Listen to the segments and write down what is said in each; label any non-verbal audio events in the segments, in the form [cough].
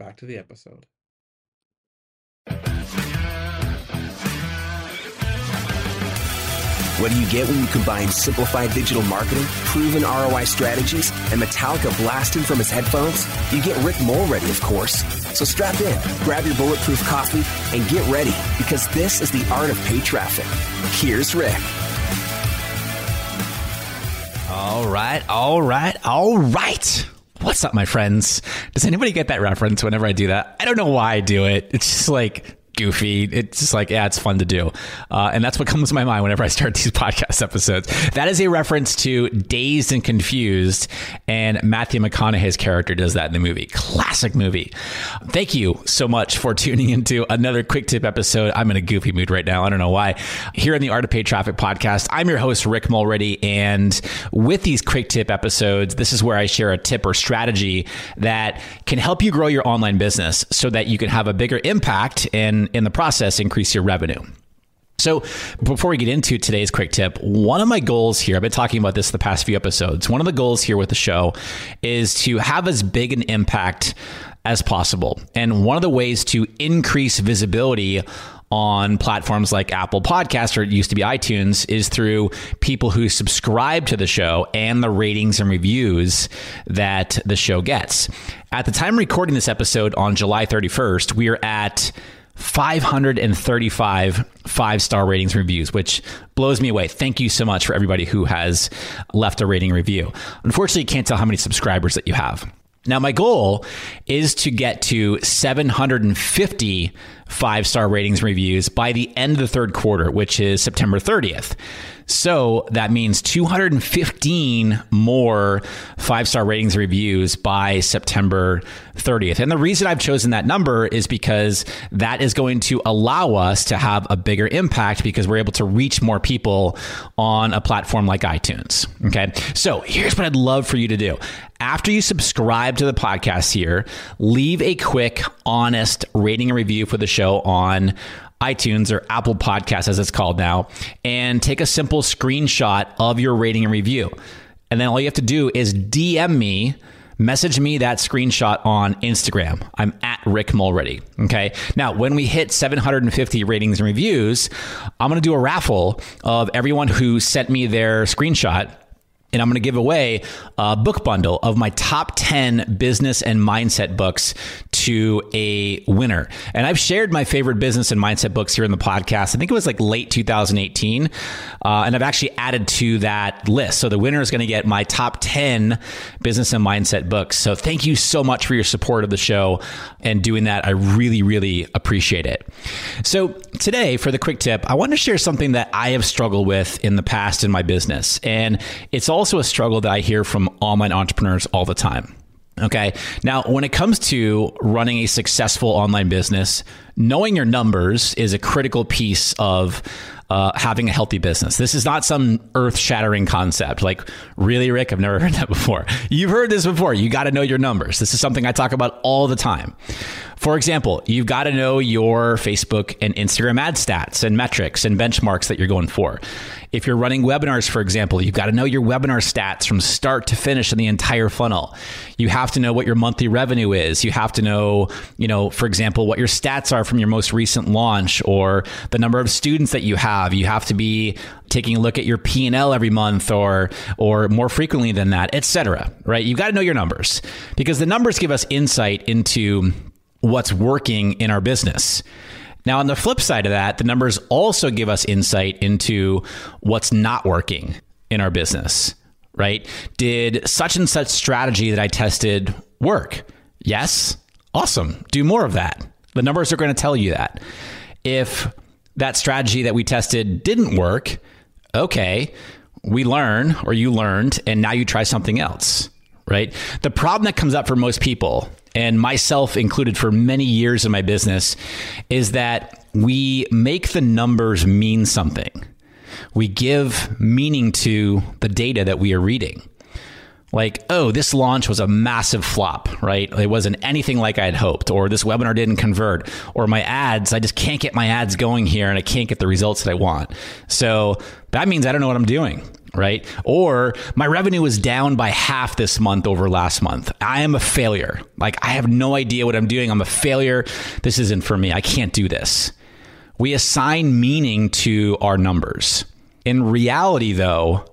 Back to the episode. What do you get when you combine simplified digital marketing, proven ROI strategies, and Metallica blasting from his headphones? You get Rick Mulready, of course. So strap in, grab your bulletproof coffee, and get ready because this is the art of paid traffic. Here's Rick. All right, all right, all right. What's up, my friends? Does anybody get that reference whenever I do that? I don't know why I do it. It's just like goofy. It's just like, yeah, it's fun to do. Uh, and that's what comes to my mind whenever I start these [laughs] podcast episodes. That is a reference to Dazed and Confused. And Matthew McConaughey's character does that in the movie. Classic movie. Thank you so much for tuning into another quick tip episode. I'm in a goofy mood right now. I don't know why. Here in the Art of Paid Traffic podcast, I'm your host, Rick Mulready. And with these quick tip episodes, this is where I share a tip or strategy that can help you grow your online business so that you can have a bigger impact and in the process increase your revenue. So, before we get into today's quick tip, one of my goals here, I've been talking about this the past few episodes. One of the goals here with the show is to have as big an impact as possible. And one of the ways to increase visibility on platforms like Apple Podcast or it used to be iTunes is through people who subscribe to the show and the ratings and reviews that the show gets. At the time recording this episode on July 31st, we are at 535 five star ratings reviews, which blows me away. Thank you so much for everybody who has left a rating review. Unfortunately, you can't tell how many subscribers that you have. Now, my goal is to get to 750 five star ratings reviews by the end of the third quarter, which is September 30th. So that means 215 more five star ratings reviews by September 30th. And the reason I've chosen that number is because that is going to allow us to have a bigger impact because we're able to reach more people on a platform like iTunes. Okay. So here's what I'd love for you to do. After you subscribe to the podcast here, leave a quick, honest rating and review for the show on iTunes or Apple Podcasts, as it's called now, and take a simple screenshot of your rating and review. And then all you have to do is DM me, message me that screenshot on Instagram. I'm at Rick Mulready. Okay. Now, when we hit 750 ratings and reviews, I'm going to do a raffle of everyone who sent me their screenshot and I'm going to give away a book bundle of my top 10 business and mindset books to a winner. And I've shared my favorite business and mindset books here in the podcast. I think it was like late 2018. Uh, and I've actually added to that list. So the winner is going to get my top 10 business and mindset books. So thank you so much for your support of the show and doing that. I really, really appreciate it. So today, for the quick tip, I want to share something that I have struggled with in the past in my business. And it's also a struggle that I hear from online entrepreneurs all the time. Okay. Now, when it comes to running a successful online business, knowing your numbers is a critical piece of uh, having a healthy business. This is not some earth shattering concept. Like, really, Rick? I've never [laughs] heard that before. You've heard this before. You got to know your numbers. This is something I talk about all the time. For example, you've got to know your Facebook and Instagram ad stats and metrics and benchmarks that you're going for. If you're running webinars, for example, you've got to know your webinar stats from start to finish in the entire funnel. You have to know what your monthly revenue is. You have to know, you know, for example, what your stats are from your most recent launch or the number of students that you have. You have to be taking a look at your P&L every month or or more frequently than that, etc. right? You've got to know your numbers because the numbers give us insight into what's working in our business. Now, on the flip side of that, the numbers also give us insight into what's not working in our business, right? Did such and such strategy that I tested work? Yes. Awesome. Do more of that. The numbers are going to tell you that. If that strategy that we tested didn't work, okay, we learn or you learned, and now you try something else, right? The problem that comes up for most people and myself included for many years in my business, is that we make the numbers mean something. We give meaning to the data that we are reading. Like, oh, this launch was a massive flop, right? It wasn't anything like I had hoped, or this webinar didn't convert, or my ads, I just can't get my ads going here and I can't get the results that I want. So that means I don't know what I'm doing right? Or my revenue is down by half this month over last month. I am a failure. Like I have no idea what I'm doing. I'm a failure. This isn't for me. I can't do this. We assign meaning to our numbers. In reality, though,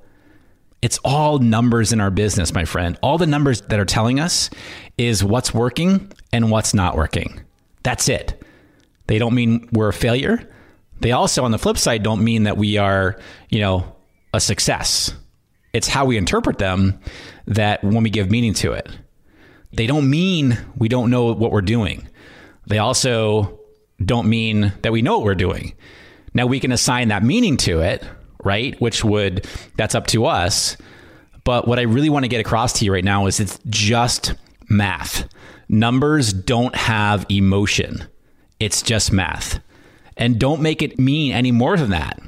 it's all numbers in our business, my friend. All the numbers that are telling us is what's working and what's not working. That's it. They don't mean we're a failure. They also, on the flip side, don't mean that we are, you know, a success. It's how we interpret them that when we give meaning to it. They don't mean we don't know what we're doing. They also don't mean that we know what we're doing. Now we can assign that meaning to it, right? Which would, that's up to us. But what I really want to get across to you right now is it's just math. Numbers don't have emotion, it's just math. And don't make it mean any more than that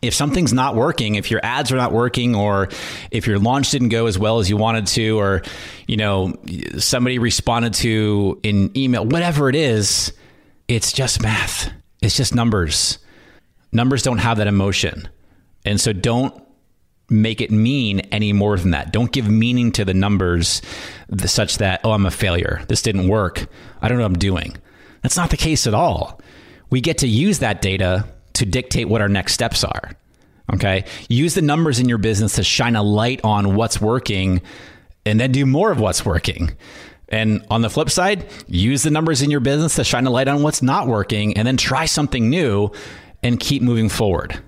if something's not working, if your ads are not working, or if your launch didn't go as well as you wanted to, or you know somebody responded to in email, whatever it is, it's just math. It's just numbers. Numbers don't have that emotion, and so don't make it mean any more than that. Don't give meaning to the numbers such that oh, I'm a failure. This didn't work. I don't know what I'm doing. That's not the case at all. We get to use that data to dictate what our next steps are. Okay. Use the numbers in your business to shine a light on what's working and then do more of what's working. And on the flip side, use the numbers in your business to shine a light on what's not working and then try something new and keep moving forward.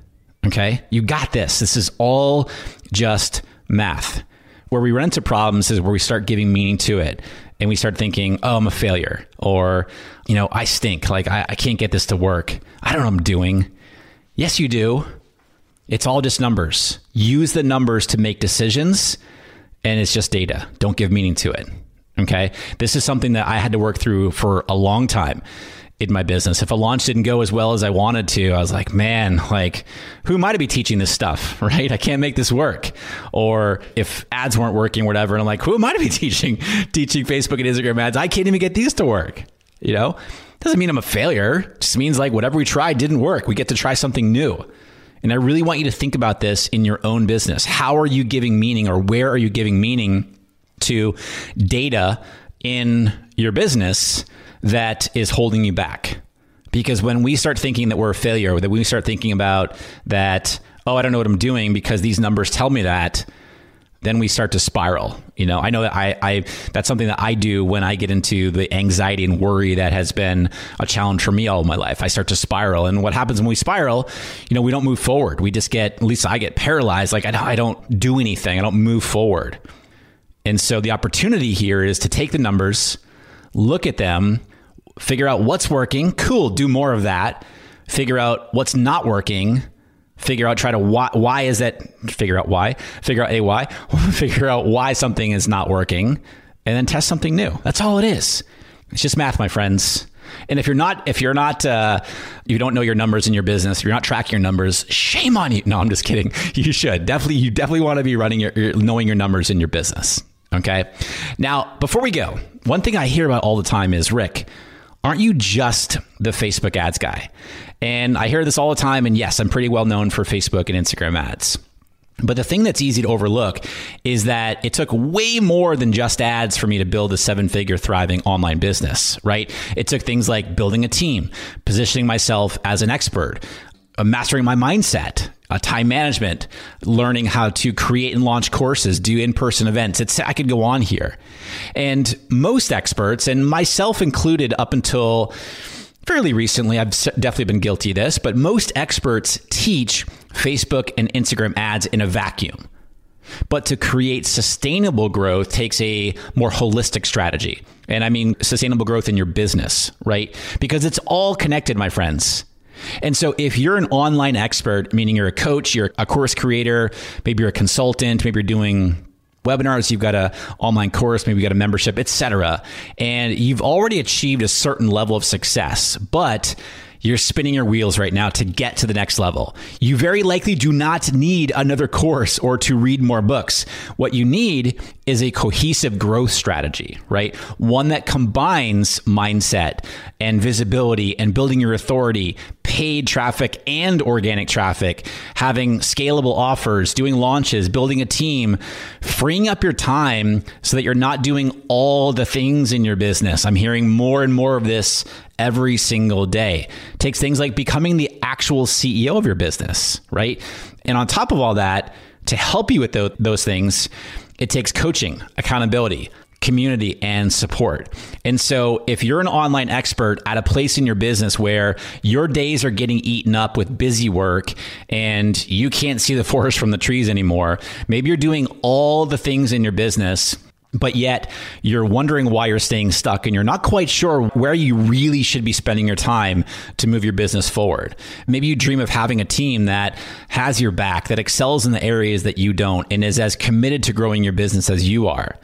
Okay. You got this. This is all just math. Where we run into problems is where we start giving meaning to it and we start thinking, oh, I'm a failure or, you know, I stink. Like, I, I can't get this to work. I don't know what I'm doing. Yes, you do. It's all just numbers. Use the numbers to make decisions, and it's just data. Don't give meaning to it. Okay. This is something that I had to work through for a long time in my business. If a launch didn't go as well as I wanted to, I was like, man, like, who am I to be teaching this stuff, [laughs] right? I can't make this work. Or if ads weren't working, whatever, and I'm like, who am I to be [laughs] teaching teaching Facebook and Instagram ads? I can't even get these to work. You know, doesn't mean I'm a failure. It just means like whatever we tried didn't work. We get to try something new. And I really want you to think about this in your own business. How are you giving meaning or where are you giving meaning to data in your business that is holding you back? Because when we start thinking that we're a failure, that we start thinking about that, oh, I don't know what I'm doing because these numbers tell me that, then we start to spiral. You know, I know that I, I that's something that I do when I get into the anxiety and worry that has been a challenge for me all my life. I start to spiral, and what happens when we spiral? You know, we don't move forward. We just get, at least I get paralyzed. Like I don't, I don't do anything. I don't move forward. And so the opportunity here is to take the numbers, look at them, figure out what's working. Cool, do more of that. Figure out what's not working figure out try to why, why is that figure out why figure out a why [laughs] figure out why something is not working and then test something new. That's all it is. It's just math my friends. And if you're not if you're not uh, you don't know your numbers in your business you're not tracking your numbers shame on you. No i'm just kidding. [laughs] You should. Definitely you definitely want to be running your, your knowing your numbers in your business okay? Now before we go one thing i hear about all the time is rick aren't you just the Facebook ads guy? And I hear this all the time. And yes, I'm pretty well known for Facebook and Instagram ads. But the thing that's easy to overlook is that it took way more than just ads for me to build a seven figure thriving online business, right? It took things like building a team, positioning myself as an expert, mastering my mindset, uh, time management, learning how to create and launch courses, do in person events. It's, I could go on here. And most experts, and myself included up until fairly recently, I've definitely been guilty of this, but most experts teach Facebook and Instagram ads in a vacuum. But to create sustainable growth takes a more holistic strategy. And I mean sustainable growth in your business, right? Because it's all connected, my friends. And so if you're an online expert, meaning you're a coach, you're a course creator, maybe you're a consultant, maybe you're doing webinars, you've got a online course, maybe you've got a membership, etc. And you've already achieved a certain level of success, but you're spinning your wheels right now to get to the next level. You very likely do not need another course or to read more books. What you need is a cohesive growth strategy, right? One that combines mindset and visibility and building your authority, paid traffic and organic traffic, having scalable offers, doing launches, building a team, freeing up your time so that you're not doing all the things in your business. I'm hearing more and more of this every single day. It takes things like becoming the actual CEO of your business, right? And on top of all that, to help you with those, things, it takes coaching, accountability, community and support. And so if you're an online expert at a place in your business where your days are getting eaten up with busy work and you can't see the forest from the trees anymore, maybe you're doing all the things in your business but yet you're wondering why you're staying stuck and you're not quite sure where you really should be spending your time to move your business forward. Maybe you dream of having a team that has your back, that excels in the areas that you don't, and is as committed to growing your business as you are.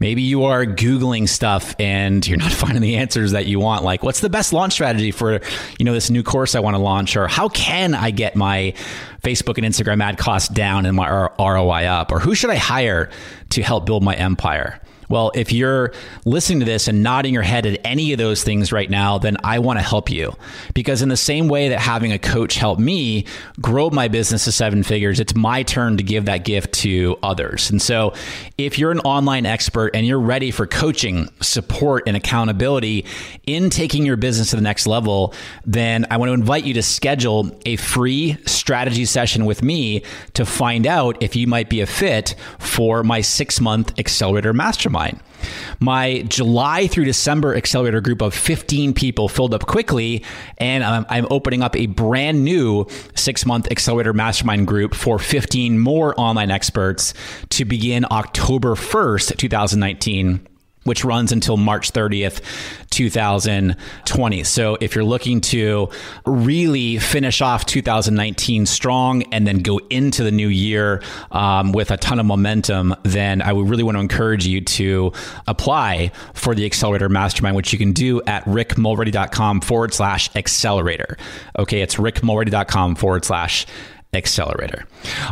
Maybe you are Googling stuff and you're not [laughs] finding the answers that you want. Like, what's the best launch strategy for, you know, this new course I want to launch? Or how can I get my Facebook and Instagram ad costs down and my ROI up? Or who should I hire to help build my empire? Well, if you're listening to this and nodding your head at any of those things right now, then I want to help you. Because in the same way that having a coach helped me grow my business to seven figures, it's my turn to give that gift to others. And so if you're an online expert and you're ready for coaching, support, and accountability in taking your business to the next level, then I want to invite you to schedule a free strategy session with me to find out if you might be a fit for my six month accelerator mastermind. My July through December accelerator group of 15 people filled up quickly, and I'm, I'm opening up a brand new six month accelerator mastermind group for 15 more online experts to begin October 1st, 2019 which runs until March 30th, 2020. So if you're looking to really finish off 2019 strong and then go into the new year um, with a ton of momentum, then I would really want to encourage you to apply for the Accelerator Mastermind, which you can do at rickmulready.com forward slash accelerator. Okay, it's rickmulready.com forward slash accelerator.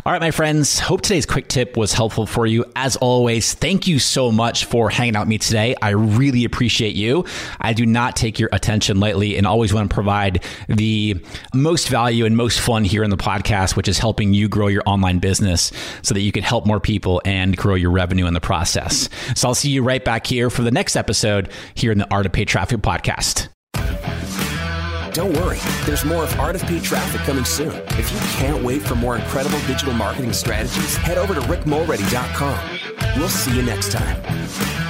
All right, my friends, hope today's quick tip was helpful for you. As always, thank you so much for hanging out with me today. I really appreciate you. I do not take your attention lightly and always want to provide the most value and most fun here in the podcast, which is helping you grow your online business so that you can help more people and grow your revenue in the process. So I'll see you right back here for the next episode here in the Art of Paid Traffic podcast. Don't worry, there's more of Art of Traffic coming soon. If you can't wait for more incredible digital marketing strategies, head over to rickmulready.com. We'll see you next time.